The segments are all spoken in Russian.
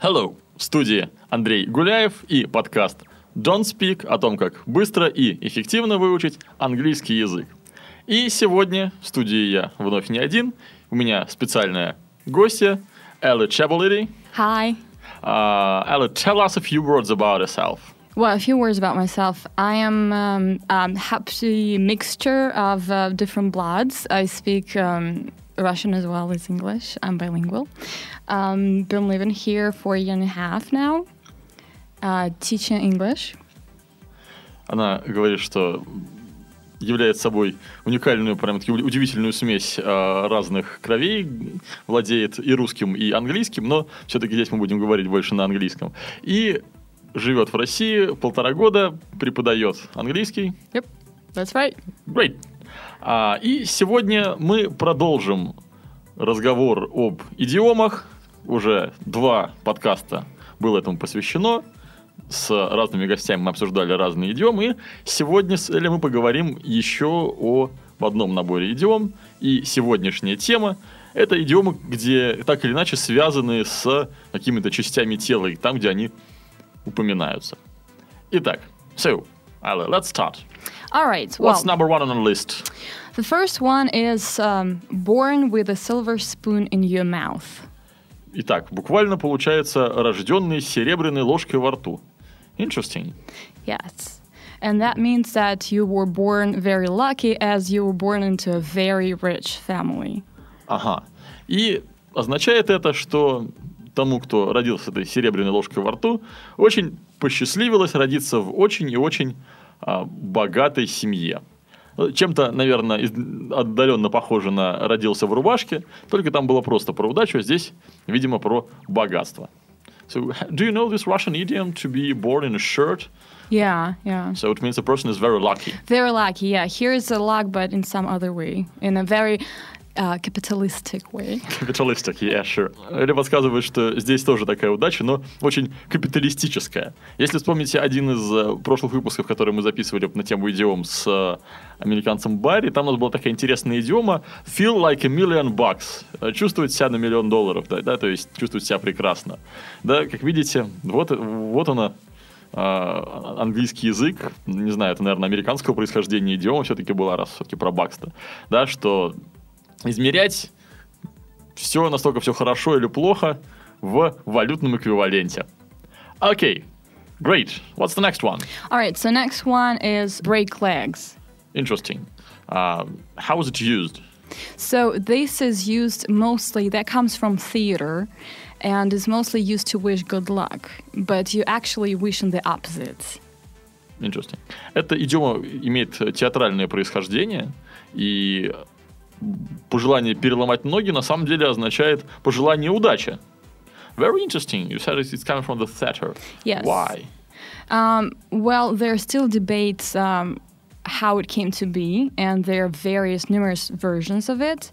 Hello! В студии Андрей Гуляев и подкаст Don't Speak о том, как быстро и эффективно выучить английский язык. И сегодня в студии я вновь не один. У меня специальная гостья Элла Чабалиди. Hi. Uh, Ella, tell us a few words about yourself. Well, a few words about myself. I am um, a happy mixture of uh, different bloods. I speak um, Russian as well as English. I'm bilingual. Um, been living here for a year and a half now, uh, teaching English. Она говорит, что является собой уникальную, прям таки удивительную смесь э, разных кровей, владеет и русским, и английским, но все-таки здесь мы будем говорить больше на английском. И живет в России полтора года, преподает английский. Yep, that's right. Great. А, и сегодня мы продолжим разговор об идиомах. Уже два подкаста было этому посвящено. С разными гостями мы обсуждали разные идиомы. И сегодня с Элли мы поговорим еще о в одном наборе идиом. И сегодняшняя тема – это идиомы, где так или иначе связаны с какими-то частями тела, и там, где они упоминаются. Итак, so, Ella, let's start. All right. What's well, number one on the list? the first one is um, born with a silver spoon in your mouth. Итак, буквально получается рожденный серебряной ложкой во рту. Interesting. Yes. And that means that you were born very lucky as you were born into a very rich family. Ага. И означает это, что тому, кто родился этой серебряной ложкой во рту, очень посчастливилось родиться в очень и очень а, богатой семье. Чем-то, наверное, отдаленно похоже на «родился в рубашке», только там было просто про удачу, а здесь, видимо, про богатство. So, do you know this Russian idiom to be born in a shirt? Yeah, yeah. So it means the person is very lucky. Very lucky, yeah. Here is a luck, but in some other way, in a very uh, capitalistic way. Capitalistic, yeah, sure. Или подсказывает, что здесь тоже такая удача, но очень капиталистическая. Если вспомните один из э, прошлых выпусков, который мы записывали на тему идиом с э, американцем Барри, там у нас была такая интересная идиома «feel like a million bucks», чувствовать себя на миллион долларов, да, да, то есть чувствовать себя прекрасно. Да, как видите, вот, вот она, английский язык, не знаю, это, наверное, американского происхождения идиома все-таки была, раз все-таки про Бакста, да, что измерять все настолько все хорошо или плохо в валютном эквиваленте. Окей, okay. great. What's the next one? All right, so next one is break legs. Interesting. Uh, how is it used? So this is used mostly, that comes from theater and is mostly used to wish good luck, but you actually wish in the opposite. Interesting. Эта идиома имеет театральное происхождение, и пожелание переломать ноги на самом деле означает пожелание удачи. Very interesting. You said it's coming from the theater. Yes. Why? Um, well, there are still debates um, how it came to be, and there are various, numerous versions of it.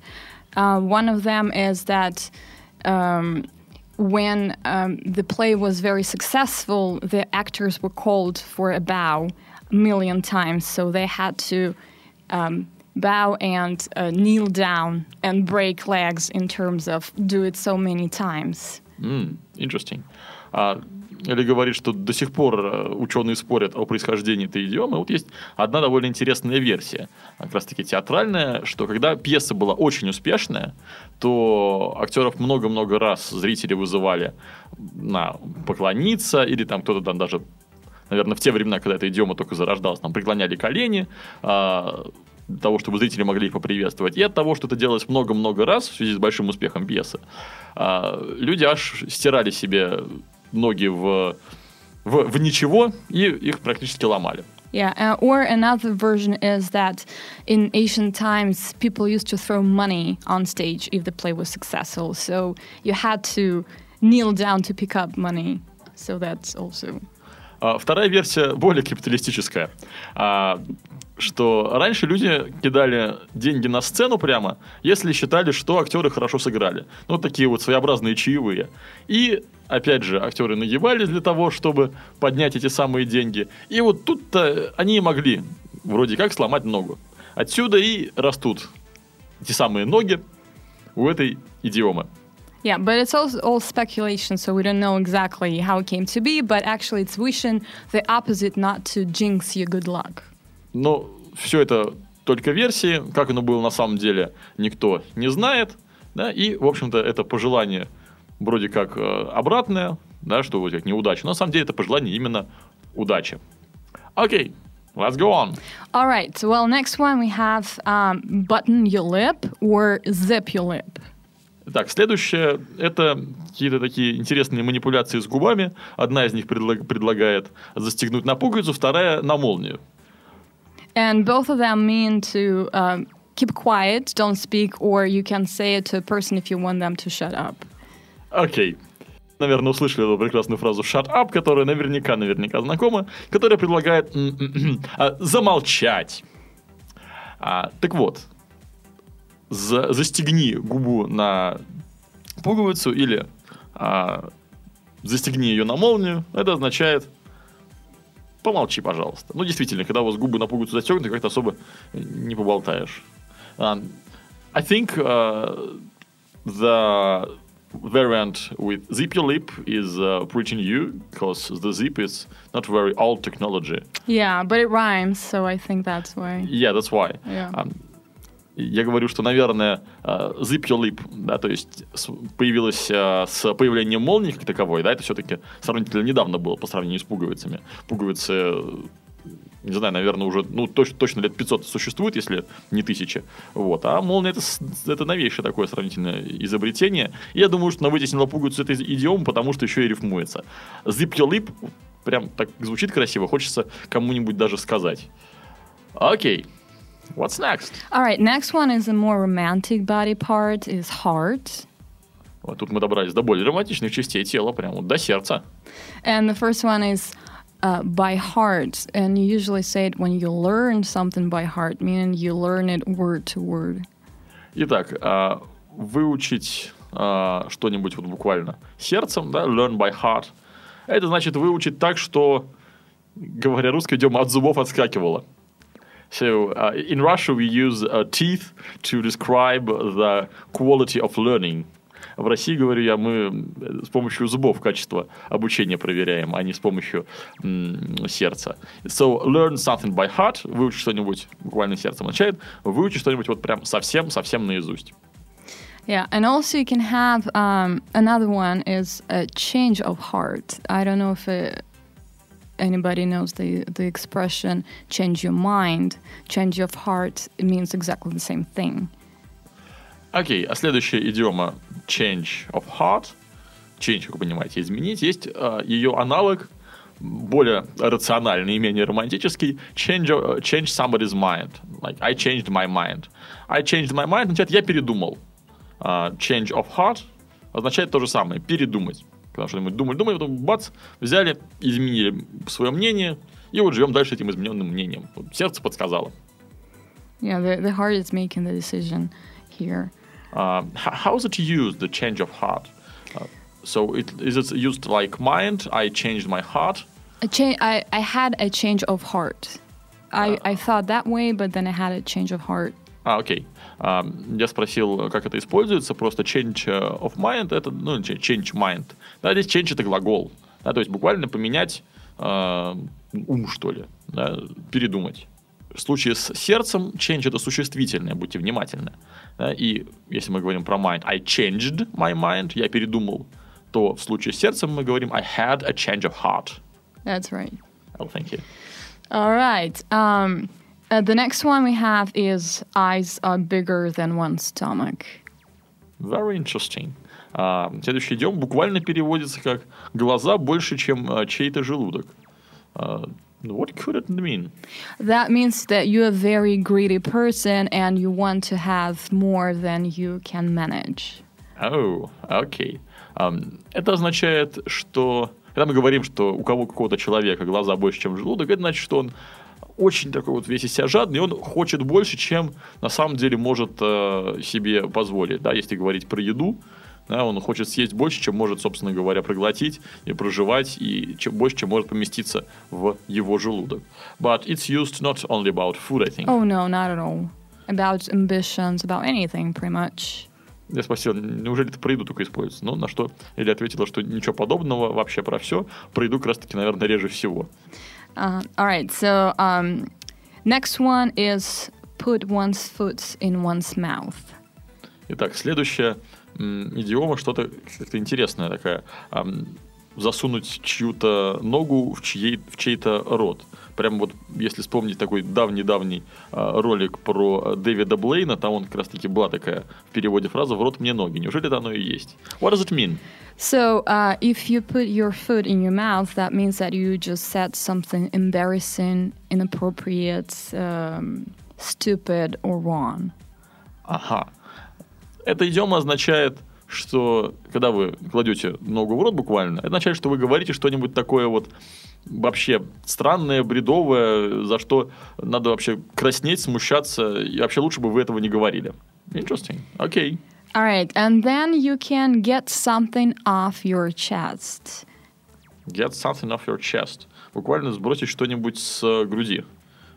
Uh, one of them is that um, when um, the play was very successful, the actors were called for a bow a million times, so they had to um, bow and uh, kneel down and break legs in terms of do it so many times. Mm, interesting. Uh, Или говорит, что до сих пор ученые спорят о происхождении этой идиомы. Вот есть одна довольно интересная версия, как раз таки театральная, что когда пьеса была очень успешная, то актеров много-много раз зрители вызывали на поклониться, или там кто-то там даже, наверное, в те времена, когда эта идиома только зарождалась, там преклоняли колени, для того, чтобы зрители могли их поприветствовать, и от того, что это делалось много-много раз в связи с большим успехом пьесы, люди аж стирали себе ноги в, в, в ничего и их практически ломали. Yeah, uh, or another version is that in ancient times, people used to throw money on stage if the play was successful. So you had to kneel down to pick up money. So that's also. А, Вторая версия более капиталистическая. Что раньше люди кидали деньги на сцену прямо, если считали, что актеры хорошо сыграли. Ну, такие вот своеобразные чаевые. И, опять же, актеры нагибались для того, чтобы поднять эти самые деньги. И вот тут-то они и могли вроде как сломать ногу. Отсюда и растут эти самые ноги у этой идиомы. Yeah, but it's all, all speculation, so we don't know exactly how it came to be, but actually it's wishing the opposite not to jinx your good luck. Но все это только версии, как оно было на самом деле, никто не знает. Да, и, в общем-то, это пожелание вроде как э, обратное, да, что вот как неудача. Но на самом деле это пожелание именно удачи. Окей, let's go on. All right, well, next one we have um, button your lip or zip your lip. Так, следующее – это какие-то такие интересные манипуляции с губами. Одна из них предлаг- предлагает застегнуть на пуговицу, вторая – на молнию. And both of them mean to um, keep quiet, don't speak, or you can say it to a person if you want them to shut up. Окей. Наверное, услышали эту прекрасную фразу «shut up», которая наверняка-наверняка знакома, которая предлагает а, замолчать. А, так вот, за- застегни губу на пуговицу или а, застегни ее на молнию. Это означает помолчи, пожалуйста. Ну, действительно, когда у вас губы на пуговицу застегнуты, как-то особо не поболтаешь. Um, I think uh, the variant with zip your lip is uh, pretty new because the zip is not very old technology. Yeah, but it rhymes, so I think that's why. Yeah, that's why. Yeah. Um, я говорю, что, наверное, uh, zip your lip, да, то есть появилась uh, с появлением молнии как таковой, да, это все-таки сравнительно недавно было по сравнению с пуговицами. Пуговицы, э, не знаю, наверное, уже, ну, точно, точно лет 500 существует, если не тысячи. Вот. А молния это, это новейшее такое сравнительное изобретение. И я думаю, что она вытеснила пуговицу этой идиом, потому что еще и рифмуется. Zip your lip, прям так звучит красиво, хочется кому-нибудь даже сказать. Окей. What's next? All right, next one is a more romantic body part, is heart. Вот тут мы добрались до более романтичных частей тела, прям вот до сердца. And the first one is uh, by heart. And you usually say it when you learn something by heart, meaning you learn it word to word. Итак, а, выучить а, что-нибудь вот буквально сердцем, да, learn by heart, это значит выучить так, что, говоря русским, идем от зубов отскакивало. So, uh, in Russia we use uh, teeth to describe the quality of learning. В России, говорю я, мы с помощью зубов качество обучения проверяем, а не с помощью м, сердца. So, learn something by heart, выучить что-нибудь буквально сердцем означает, выучить что-нибудь вот прям совсем-совсем наизусть. Yeah, and also you can have um, another one is a change of heart. I don't know if uh anybody knows the the expression "change your mind," "change of heart." Means exactly the same thing. Окей, а следующая идиома change of heart, change, как вы понимаете, изменить, есть э, ее аналог, более рациональный и менее романтический, change, change somebody's mind. Like, I changed my mind. I changed my mind означает, я передумал. А, change of heart означает то же самое, передумать. Потому что мы думали, думали, потом бац, взяли, изменили свое мнение, и вот живем дальше этим измененным мнением. Вот сердце подсказало. Yeah, the the heart is making the decision here. Uh, how is it used, the change of heart? Uh, so it, is it used like mind? I changed my heart. A cha- I I had a change of heart. I, I thought that way, but then I had a change of heart. А, окей. А, я спросил, как это используется. Просто change uh, of mind это, ну, change mind. Да, здесь change это глагол. Да, то есть буквально поменять а, ум, что ли. Да, передумать. В случае с сердцем change это существительное, будьте внимательны. Да, и если мы говорим про mind, I changed my mind, я передумал, то в случае с сердцем мы говорим I had a change of heart. That's right. Oh, thank you. All right. Um, uh, the next one we have is eyes are bigger than one's stomach. Very interesting. А, следующий идиом буквально переводится как «глаза больше, чем а, чей-то желудок». А, what could it mean? That means that you're a very greedy person and you want to have more than you can manage. Oh, окей. Ам, это означает, что... Когда мы говорим, что у кого какого-то человека глаза больше, чем желудок, это значит, что он очень такой вот весь из себя жадный, и он хочет больше, чем на самом деле может э, себе позволить. Да, если говорить про еду, да, он хочет съесть больше, чем может, собственно говоря, проглотить и проживать, и чем, больше, чем может поместиться в его желудок. But it's used not only about food, I think. Oh no, not at all. About ambitions, about anything, pretty much. Я спросил, неужели это про еду только используется? Ну, на что Эля ответила, что ничего подобного, вообще про все. Про еду как раз-таки, наверное, реже всего. Uh, all right, so um, next one is put one's foot in one's mouth. Итак, следующая м, идиома, что-то как-то интересная такая. Ам, засунуть чью-то ногу в, чьей, в чей-то рот. Прям вот, если вспомнить такой давний-давний а, ролик про Дэвида Блейна, там он как раз-таки была такая в переводе фраза «в рот мне ноги». Неужели это оно и есть? What does it mean? So, uh, if you put your foot in your mouth, that means that you just said something embarrassing, inappropriate, um, stupid, or wrong. Ага. Эта идиома означает, что когда вы кладете ногу в рот буквально, это означает, что вы говорите что-нибудь такое вот вообще странное, бредовое, за что надо вообще краснеть, смущаться, и вообще лучше бы вы этого не говорили. Interesting. Окей. All right, and then you can get something off your chest. Get something off your chest. Bуквально сбросить что-нибудь с э, груди.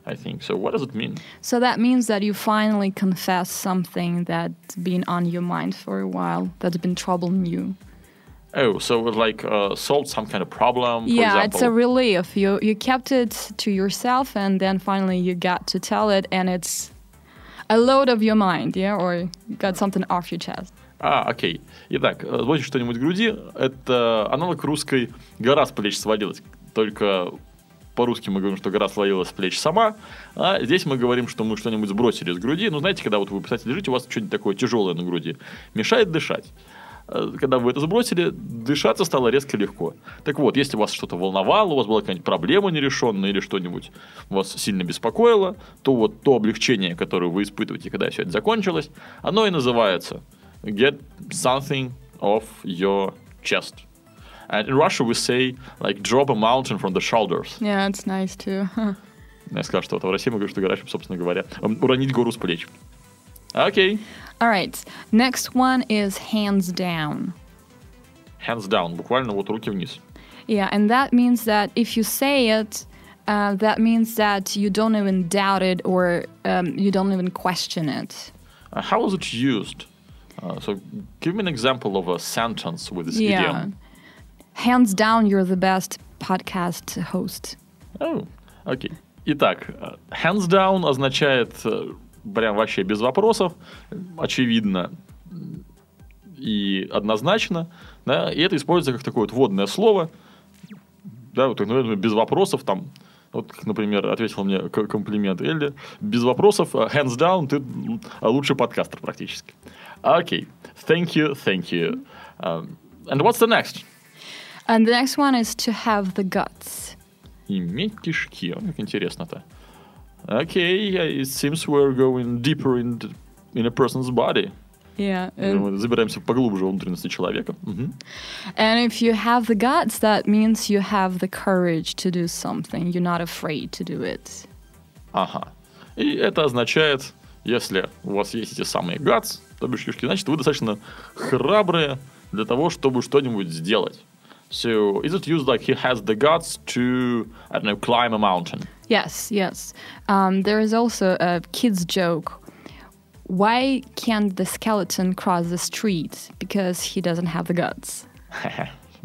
I think. So what does it mean? So that means that you finally confess something that's been on your mind for a while, that's been troubling you. Oh, so it like uh, solved some kind of problem. For yeah, example. it's a relief. You you kept it to yourself, and then finally you got to tell it, and it's a load of your mind, yeah, or you got something off your chest. А, окей. Итак, э, сбросить что-нибудь в груди – это аналог русской «гора с плеч свалилась». Только по-русски мы говорим, что гора свалилась с плеч сама, а здесь мы говорим, что мы что-нибудь сбросили с груди. Ну, знаете, когда вот вы, кстати, лежите, у вас что-нибудь такое тяжелое на груди, мешает дышать. Э, Когда вы это сбросили, дышаться стало резко легко. Так вот, если вас что-то волновало, у вас была какая-нибудь проблема нерешенная или что-нибудь вас сильно беспокоило, то вот то облегчение, которое вы испытываете, когда все это закончилось, оно и называется get something off your chest. And in Russia we say like drop a mountain from the shoulders. Yeah, it's nice too. Я сказал, что вот в России мы говорим, что гора, собственно говоря, эм, уронить гору с плеч. Окей. All right, next one is hands down. Hands down. Буквально вот руки вниз. Yeah, and that means that if you say it, uh, that means that you don't even doubt it or um, you don't even question it. Uh, how is it used? Uh, so give me an example of a sentence with this Yeah. idiom. Hands down, you're the best podcast host. Oh, окей. Итак, э, hands down означает э, прям вообще без вопросов, очевидно и однозначно, да, и это используется как такое вот вводное слово, да, вот, наверное, без вопросов, там, вот, например, ответил мне комплимент Элли, без вопросов, э, hands down, ты лучший подкастер практически. Окей, thank you, thank you. Um, and what's the next? And the next one is to have the guts. Иметь кишки. О, Как интересно-то. Окей, yeah, it seems we're going deeper in, the- in a person's body. Yeah. And, Мы забираемся поглубже в внутренности человека. Мгм. and if you have the guts, that means you have the courage to do something. You're not afraid to do it. Ага. И это означает, если у вас есть эти самые guts, то бишь кишки, значит, вы достаточно храбрые для того, чтобы что-нибудь сделать. So, is it used like he has the guts to, I don't know, climb a mountain? Yes, yes. Um, there is also a kid's joke. Why can't the skeleton cross the street? Because he doesn't have the guts.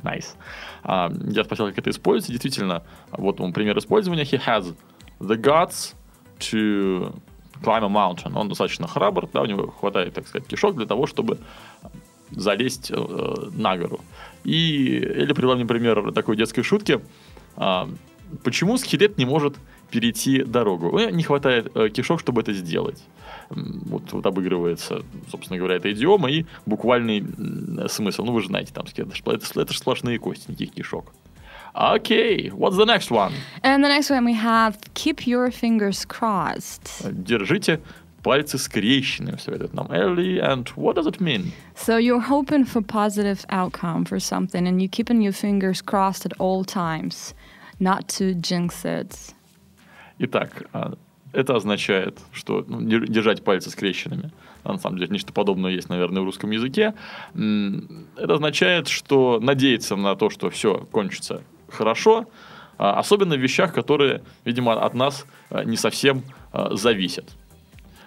Nice. А, я спросил, как это используется. Действительно, вот он пример использования. He has the guts to climb a mountain. Он достаточно храбр, да, у него хватает, так сказать, кишок для того, чтобы залезть э, на гору. И или привела мне пример такой детской шутки. А, почему скелет не может перейти дорогу? У него не хватает э, кишок, чтобы это сделать. Вот, вот обыгрывается, собственно говоря, эта идиома и буквальный смысл. Ну, вы же знаете, там скелет, это, это ж сплошные кости, никаких кишок. Окей, what's the next one? And the next one we have keep your fingers crossed. Держите пальцы скрещенными, советует нам Элли. And what does it mean? So you're hoping for positive outcome for something and you're keeping your fingers crossed at all times, not to jinx it. Итак, а, это означает, что ну, дер- держать пальцы скрещенными. А на самом деле, нечто подобное есть, наверное, в русском языке. Это означает, что надеяться на то, что все кончится хорошо, а, особенно в вещах, которые, видимо, от нас не совсем зависят.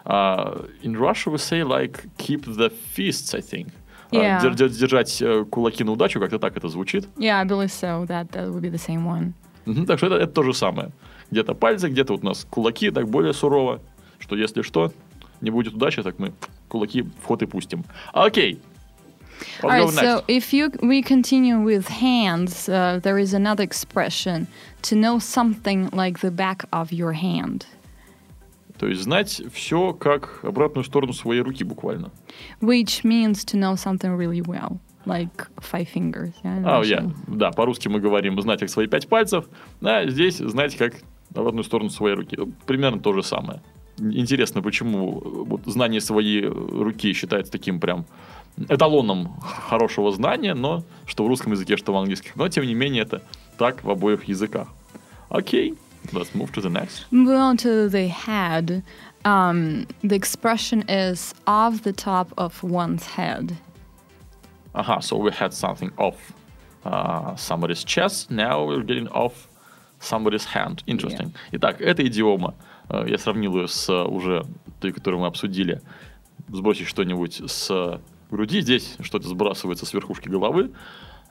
А, In Russia we say like keep the fists, I think. А, Yeah. дер- Держать э, кулаки на удачу, как-то так это звучит. Yeah, I believe so. That that would be the same one. Мгм, Так что это, это то же самое. Где-то пальцы, где-то вот у нас кулаки, так более сурово, что если что, не будет удачи, так мы кулаки в ход и пустим. Окей. All right. So if you we continue with hands, uh, there is another expression to know something like the back of your hand, То есть знать все как обратную сторону своей руки буквально. which means to know something really well, like five fingers. Yeah. in А, Russian. да, по-русски мы говорим знать как свои пять пальцев, а здесь знать как обратную сторону своей руки. Примерно то же самое. Интересно, почему э, вот знание своей руки считается таким прям эталоном хорошего знания, но что в русском языке, что в английском. Но, тем не менее, это так в обоих языках. Окей, let's move to the next. Moving on to the head, um, the expression is off the top of one's head. Ага, so we had something off uh, somebody's chest, now we're getting off somebody's hand. Interesting. Итак, эта идиома, э, я сравнил ее с э, уже той, которую мы обсудили, сбросить что-нибудь с груди, здесь что-то сбрасывается с верхушки головы.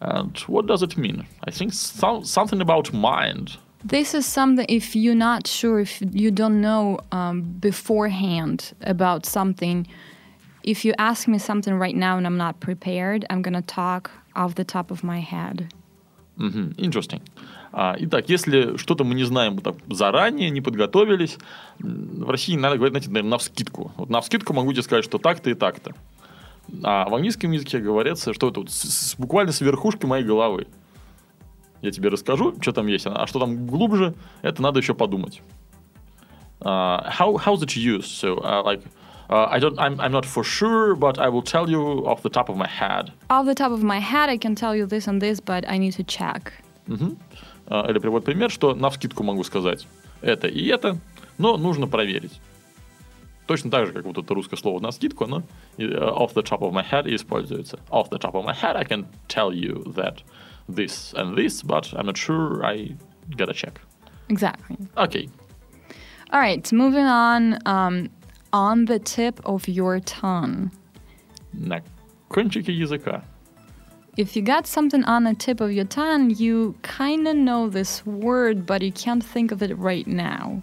And what does it mean? I think some, something about mind. This is something if you're not sure, if you don't know um, beforehand about something. If you ask me something right now and I'm not prepared, I'm gonna talk off the top of my head. Мгм, Interesting. А, итак, если что-то мы не знаем вот так заранее, не подготовились, в России надо говорить, знаете, наверное, навскидку. Вот навскидку могу тебе сказать, что так-то и так-то. А в английском языке говорится, что это вот с- с- буквально с верхушки моей головы. Я тебе расскажу, что там есть, а что там глубже, это надо еще подумать. А, how how's it used? So uh, like uh, I don't I'm I'm not for sure, but I will tell you off the top of my head. Off the top of my head, I can tell you this and this, but I need to check. Мгм. А, Или приводит пример, что на вскидку могу сказать это и это, но нужно проверить. Точно так же, как вот это русское слово на скидку, оно э, off the top of my head используется. Off the top of my head I can tell you that this and this, but I'm not sure, I gotta check. Exactly. Окей. All right, moving on. Um, on the tip of your tongue. На кончике языка. If you got something on the tip of your tongue, you kind of know this word, but you can't think of it right now.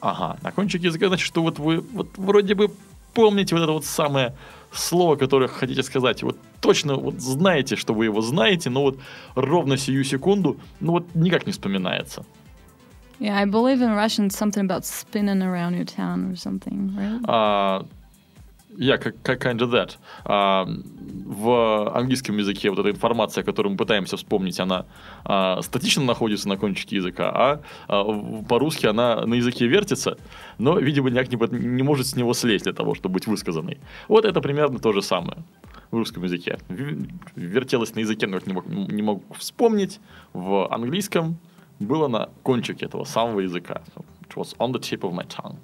Ага, на кончике языка, значит, что вот вы вот вроде бы помните вот это вот самое слово, которое хотите сказать. Вот точно вот знаете, что вы его знаете, но вот ровно сию секунду, ну вот никак не вспоминается. Yeah, I believe in Russian something about spinning around your tongue or something, right? Как, как kind of that. А, в английском языке вот эта информация, которую мы пытаемся вспомнить, она а, статично находится на кончике языка, а, в- по-русски она на языке вертится, но, видимо, никак не, не может с него слезть для того, чтобы быть высказанной. Вот это примерно то же самое в русском языке. Вертелось на языке, но не мог, не мог вспомнить. В английском было на кончике этого самого языка. It was on the tip of my tongue.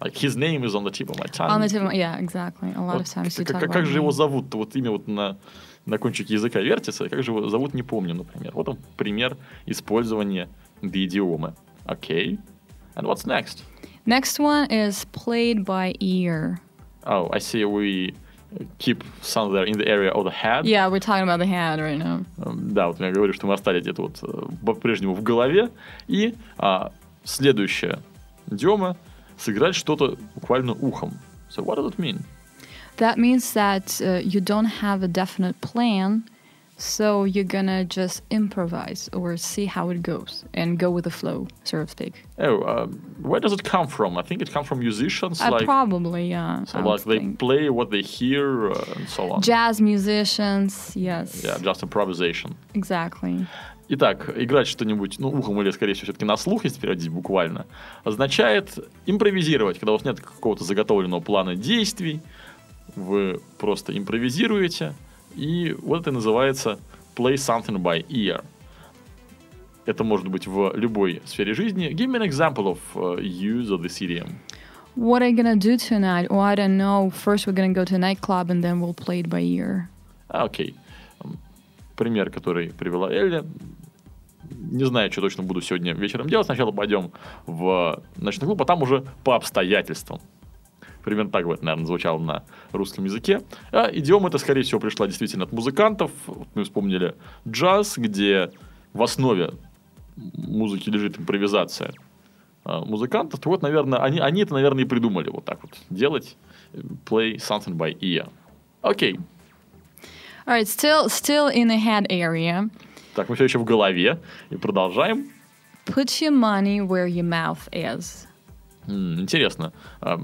Like his name is on the tip of my tongue. On the tip of, yeah, exactly. A lot Вот of times you talk как- же его зовут-то? Вот имя вот на, на кончике языка вертится, как же его зовут, не помню, например. Вот он пример использования the идиомы. Окей. And what's next? Next one is played by ear. Oh, I see we keep somewhere in the area of the head. Yeah, we're talking about the head right now. Эм, Да, вот я говорю, что мы оставили где-то вот э, по-прежнему в голове. И а, следующая идиома сыграть что-то буквально ухом. So what does it mean? That means that uh, you don't have a definite plan, so you're gonna just improvise or see how it goes and go with the flow, so to speak. Oh, um, where does it come from? I think it comes from musicians. Uh, like, probably, yeah. so I like they think. play what they hear uh, and so on. Jazz musicians, yes. Yeah, just improvisation. Exactly. Итак, играть что-нибудь, ну, ухом или, скорее всего, все-таки на слух, если переводить буквально, означает импровизировать, когда у вас нет какого-то заготовленного плана действий, вы просто импровизируете, и вот это называется play something by ear. Это может быть в любой сфере жизни. Give me an example of uh, use of this idiom. What are you gonna do tonight? Oh, I don't know. First, we're gonna go to a nightclub and then we'll play it by ear. А, Окей. М, Пример, который привела Элли. Не знаю, что точно буду сегодня вечером делать. Сначала пойдем в ночной клуб, а там уже по обстоятельствам. Примерно так бы это, наверное, звучало на русском языке. А идиома это, скорее всего, пришла действительно от музыкантов. Вот Мы вспомнили джаз, где в основе музыки лежит импровизация а, музыкантов. То вот, наверное, они, они это, наверное, и придумали вот так вот делать. Play something by ear. Окей. All right, still, still in the head area. Так, мы все еще в голове и продолжаем. Put your money where your mouth is. Интересно. А,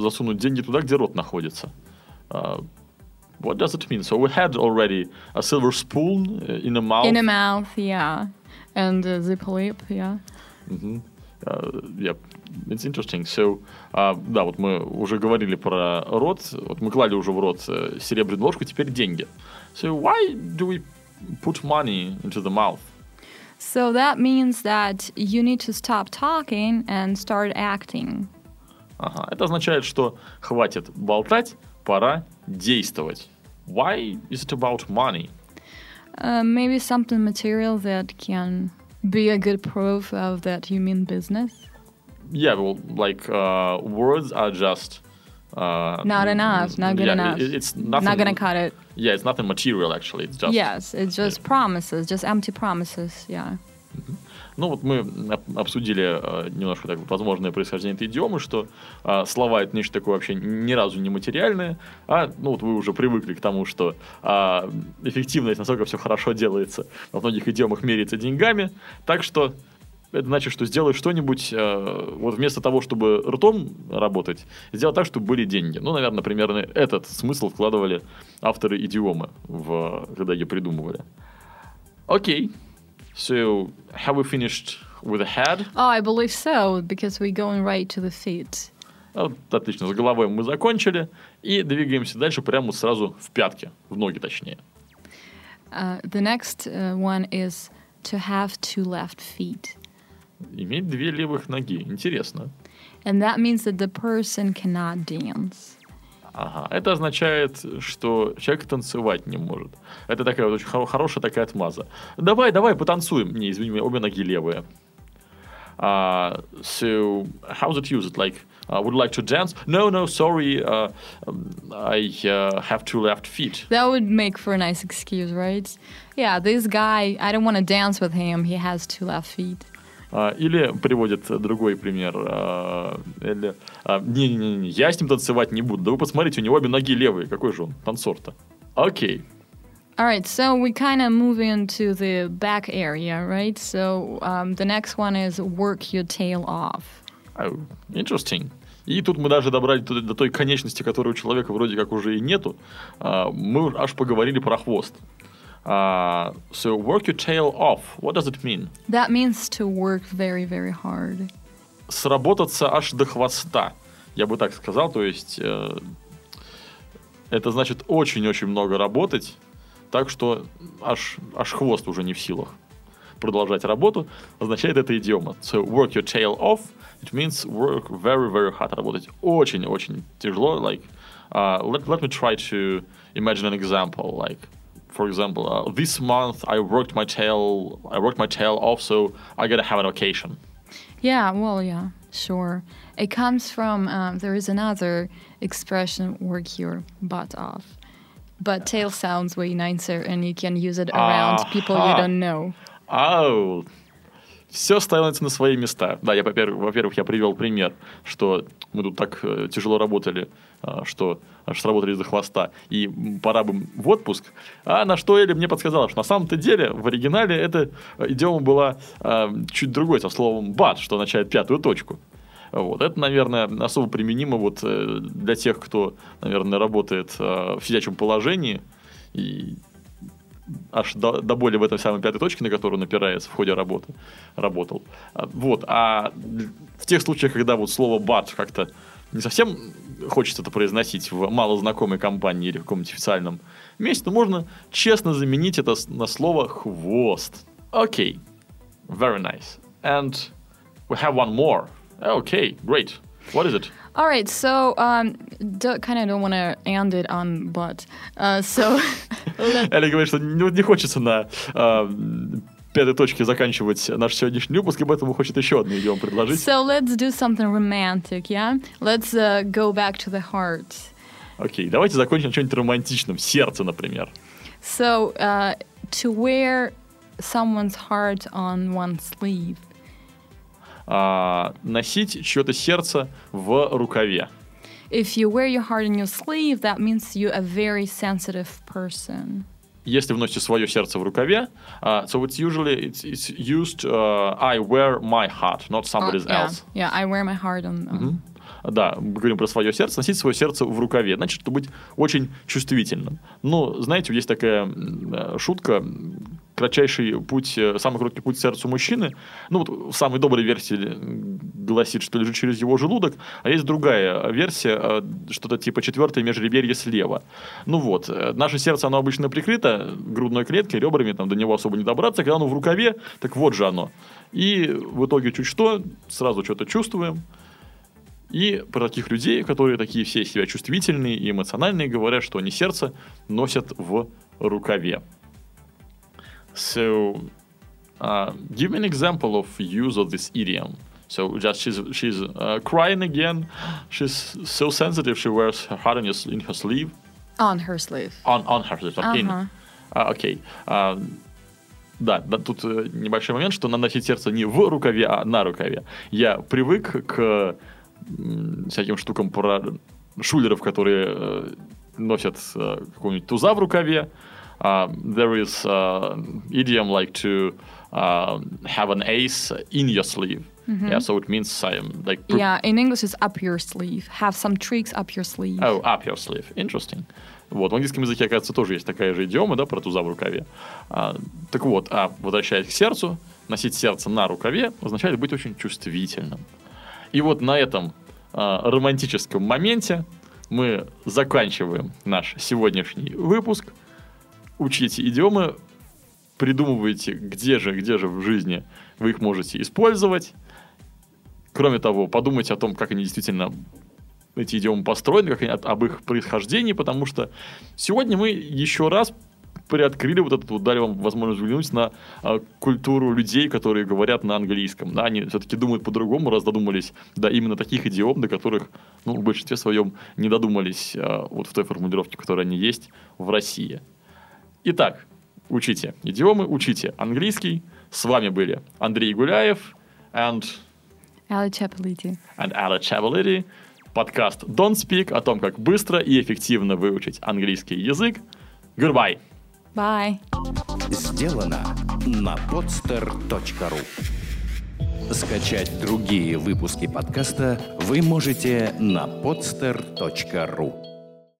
Засунуть деньги туда, где рот находится. А, What does it mean? So we had already a silver spoon uh, in a mouth. In the mouth, yeah. And uh, zip lip, yeah. Мгм. А, yeah, it's interesting. So, а, да, вот мы уже говорили про рот. Вот мы клали уже в рот э, серебряную ложку, теперь деньги. So why do we put money into the mouth? So that means that you need to stop talking and start acting. Ага. Это означает, что хватит болтать, пора действовать. Why is it about money? Uh, maybe something material that can be a good proof of that you mean business. Yeah, well, like uh, words are just uh, Not enough, not good yeah, enough. it- it's nothing. Not gonna cut it. Yeah, it's nothing material actually. It's just. yes, it's just promises, just empty promises. Yeah. Ну вот мы об- обсудили э, немножко так возможное происхождение этой идиомы, что э, слова это нечто такое вообще ни разу не материальное, а ну вот вы уже привыкли к тому, что а, эффективность, насколько все хорошо делается, во многих идиомах меряется деньгами, так что это значит, что сделай что-нибудь, э, вот вместо того, чтобы ртом работать, сделай так, чтобы были деньги. Ну, наверное, примерно этот смысл вкладывали авторы идиомы, в, когда ее придумывали. Окей. So, have we finished with the head? Oh, I believe so, because we're going right to the feet. Вот, отлично, с головой мы закончили. И двигаемся дальше прямо сразу в пятки, в ноги точнее. Uh, the next uh, one is to have two left feet. Иметь две левых ноги. Интересно. And that means that the person cannot dance. Ага. Это означает, что человек танцевать не может. Это такая вот очень хоро- хорошая такая отмаза. Давай, давай, потанцуем. Не, извини, меня обе ноги левые. Uh, so, how's it used? Like, uh, would like to dance? No, no, sorry. Uh, um, I uh, have two left feet. That would make for a nice excuse, right? Yeah, this guy, I don't want to dance with him. He has two left feet. А, Или приводит другой пример. а, Или, а, не-не-не, я с ним танцевать не буду. Да вы посмотрите, у него обе ноги левые. Какой же он танцор-то? Окей. All right, so we kind of move into the back area, right? So um, the next one is work your tail off. Oh, Interesting. И тут мы даже добрали туда- до той конечности, которой у человека вроде как уже и нету. Мы аж поговорили про хвост. А, So, work your tail off. What does it mean? That means to work very, very hard. Сработаться аж до хвоста. Я бы так сказал. То есть, э, это значит очень-очень много работать, так что аж, аж хвост уже не в силах продолжать работу, означает это идиома. So, work your tail off, it means work very, very hard. Работать очень-очень тяжело. Like, uh, let, let me try to imagine an example. Like, for example, uh, this month I worked my tail, I worked my tail off, so I gotta have a vacation. Yeah, well, yeah, sure. It comes from, um, there is another expression, work your butt off. But tail sounds way nicer, and you can use it around people you don't know. Ау! Все становится на свои места. Да, я, во-первых, я привел пример, что мы тут так э, тяжело работали, а, что аж сработали из-за хвоста, и пора бы в отпуск. А на что Эля мне подсказала, что на самом-то деле в оригинале эта э, идиома была а, чуть другой, со словом «бат», что означает пятую точку. Вот. Это, наверное, особо применимо вот э, для тех, кто, наверное, работает э, в сидячем положении и аж до, до боли в этой самой пятой точке, на которую напирается в ходе работы, работал. А, Вот. А в тех случаях, когда вот слово «but» как-то не совсем хочется это произносить в малознакомой компании или в каком-нибудь официальном месте, то можно честно заменить это на слово «хвост». Окей. Very nice. And we have one more. Okay, great. What is it? All right, so um, kind of don't want to end it on but. Uh, so Эля говорит, что не, не хочется на а, пятой точке заканчивать наш сегодняшний выпуск, и поэтому хочет еще одну идиому предложить. so let's do something romantic, yeah? Let's uh, go back to the heart. Окей, давайте закончим на чем-нибудь романтичном. Сердце, например. So uh, to wear someone's heart on one's sleeve. А, носить чье-то сердце в рукаве. If you wear your heart on your sleeve, that means you're a very sensitive person. Если вы носите свое сердце в рукаве, а, so it's usually it's, it's used uh, I wear my heart, not somebody Uh, yeah, else. yeah, I wear my heart on. on Да, мы говорим про свое сердце. Носить свое сердце в рукаве. Значит, быть очень чувствительным. Ну, знаете, есть такая э, шутка. Кратчайший путь, э, самый короткий путь к сердцу мужчины. Ну, вот в самой доброй версии гласит, что лежит через его желудок. А есть другая версия, э, что-то типа четвертое межреберье слева. Ну вот, э, наше сердце, оно обычно прикрыто грудной клеткой, ребрами, там до него особо не добраться. Когда оно в рукаве, так вот же оно. И в итоге чуть что, сразу что-то чувствуем. И про таких людей, которые такие все себя чувствительные и эмоциональные, говорят, что они сердце носят в рукаве. So, uh, give me an example of use of this idiom. So just she's she's uh, crying again. She's so sensitive. She wears her heart in, your, in her sleeve, on her sleeve. on on her sleeve. not in. А, Окей. А, да, да, тут э, небольшой момент, что надо носить сердце не в рукаве, а на рукаве. Я привык к всяким штукам про шулеров, которые э, носят э, какого-нибудь туза в рукаве. А, there is uh, idiom like to uh, have an ace in your sleeve. Yeah, so it means I'm like pre- Yeah, in English it's up your sleeve. Have some tricks up your sleeve. Oh, up your sleeve. Interesting. Вот, в английском языке, оказывается, тоже есть такая же идиома, да, про туза в рукаве. А, так вот, а возвращаясь к сердцу, носить сердце на рукаве означает быть очень чувствительным. И вот на этом а, романтическом моменте мы заканчиваем наш сегодняшний выпуск. Учите идиомы, придумывайте, где же, где же в жизни вы их можете использовать. Кроме того, подумайте о том, как они действительно эти идиомы построены, как они, об их происхождении, потому что сегодня мы еще раз приоткрыли вот этот вот, дали вам возможность взглянуть на а, культуру людей, которые говорят на английском. Да, они все-таки думают по-другому, раз додумались до именно таких идиом, до которых, ну, в большинстве своем не додумались а, вот в той формулировке, которая они есть в России. Итак, учите идиомы, учите английский. С вами были Андрей Гуляев and Ali Chapeliti. and Ala Chavality. Подкаст Don't Speak о том, как быстро и эффективно выучить английский язык. Goodbye! Bye. Сделано на podster.ru Скачать другие выпуски подкаста вы можете на podster.ru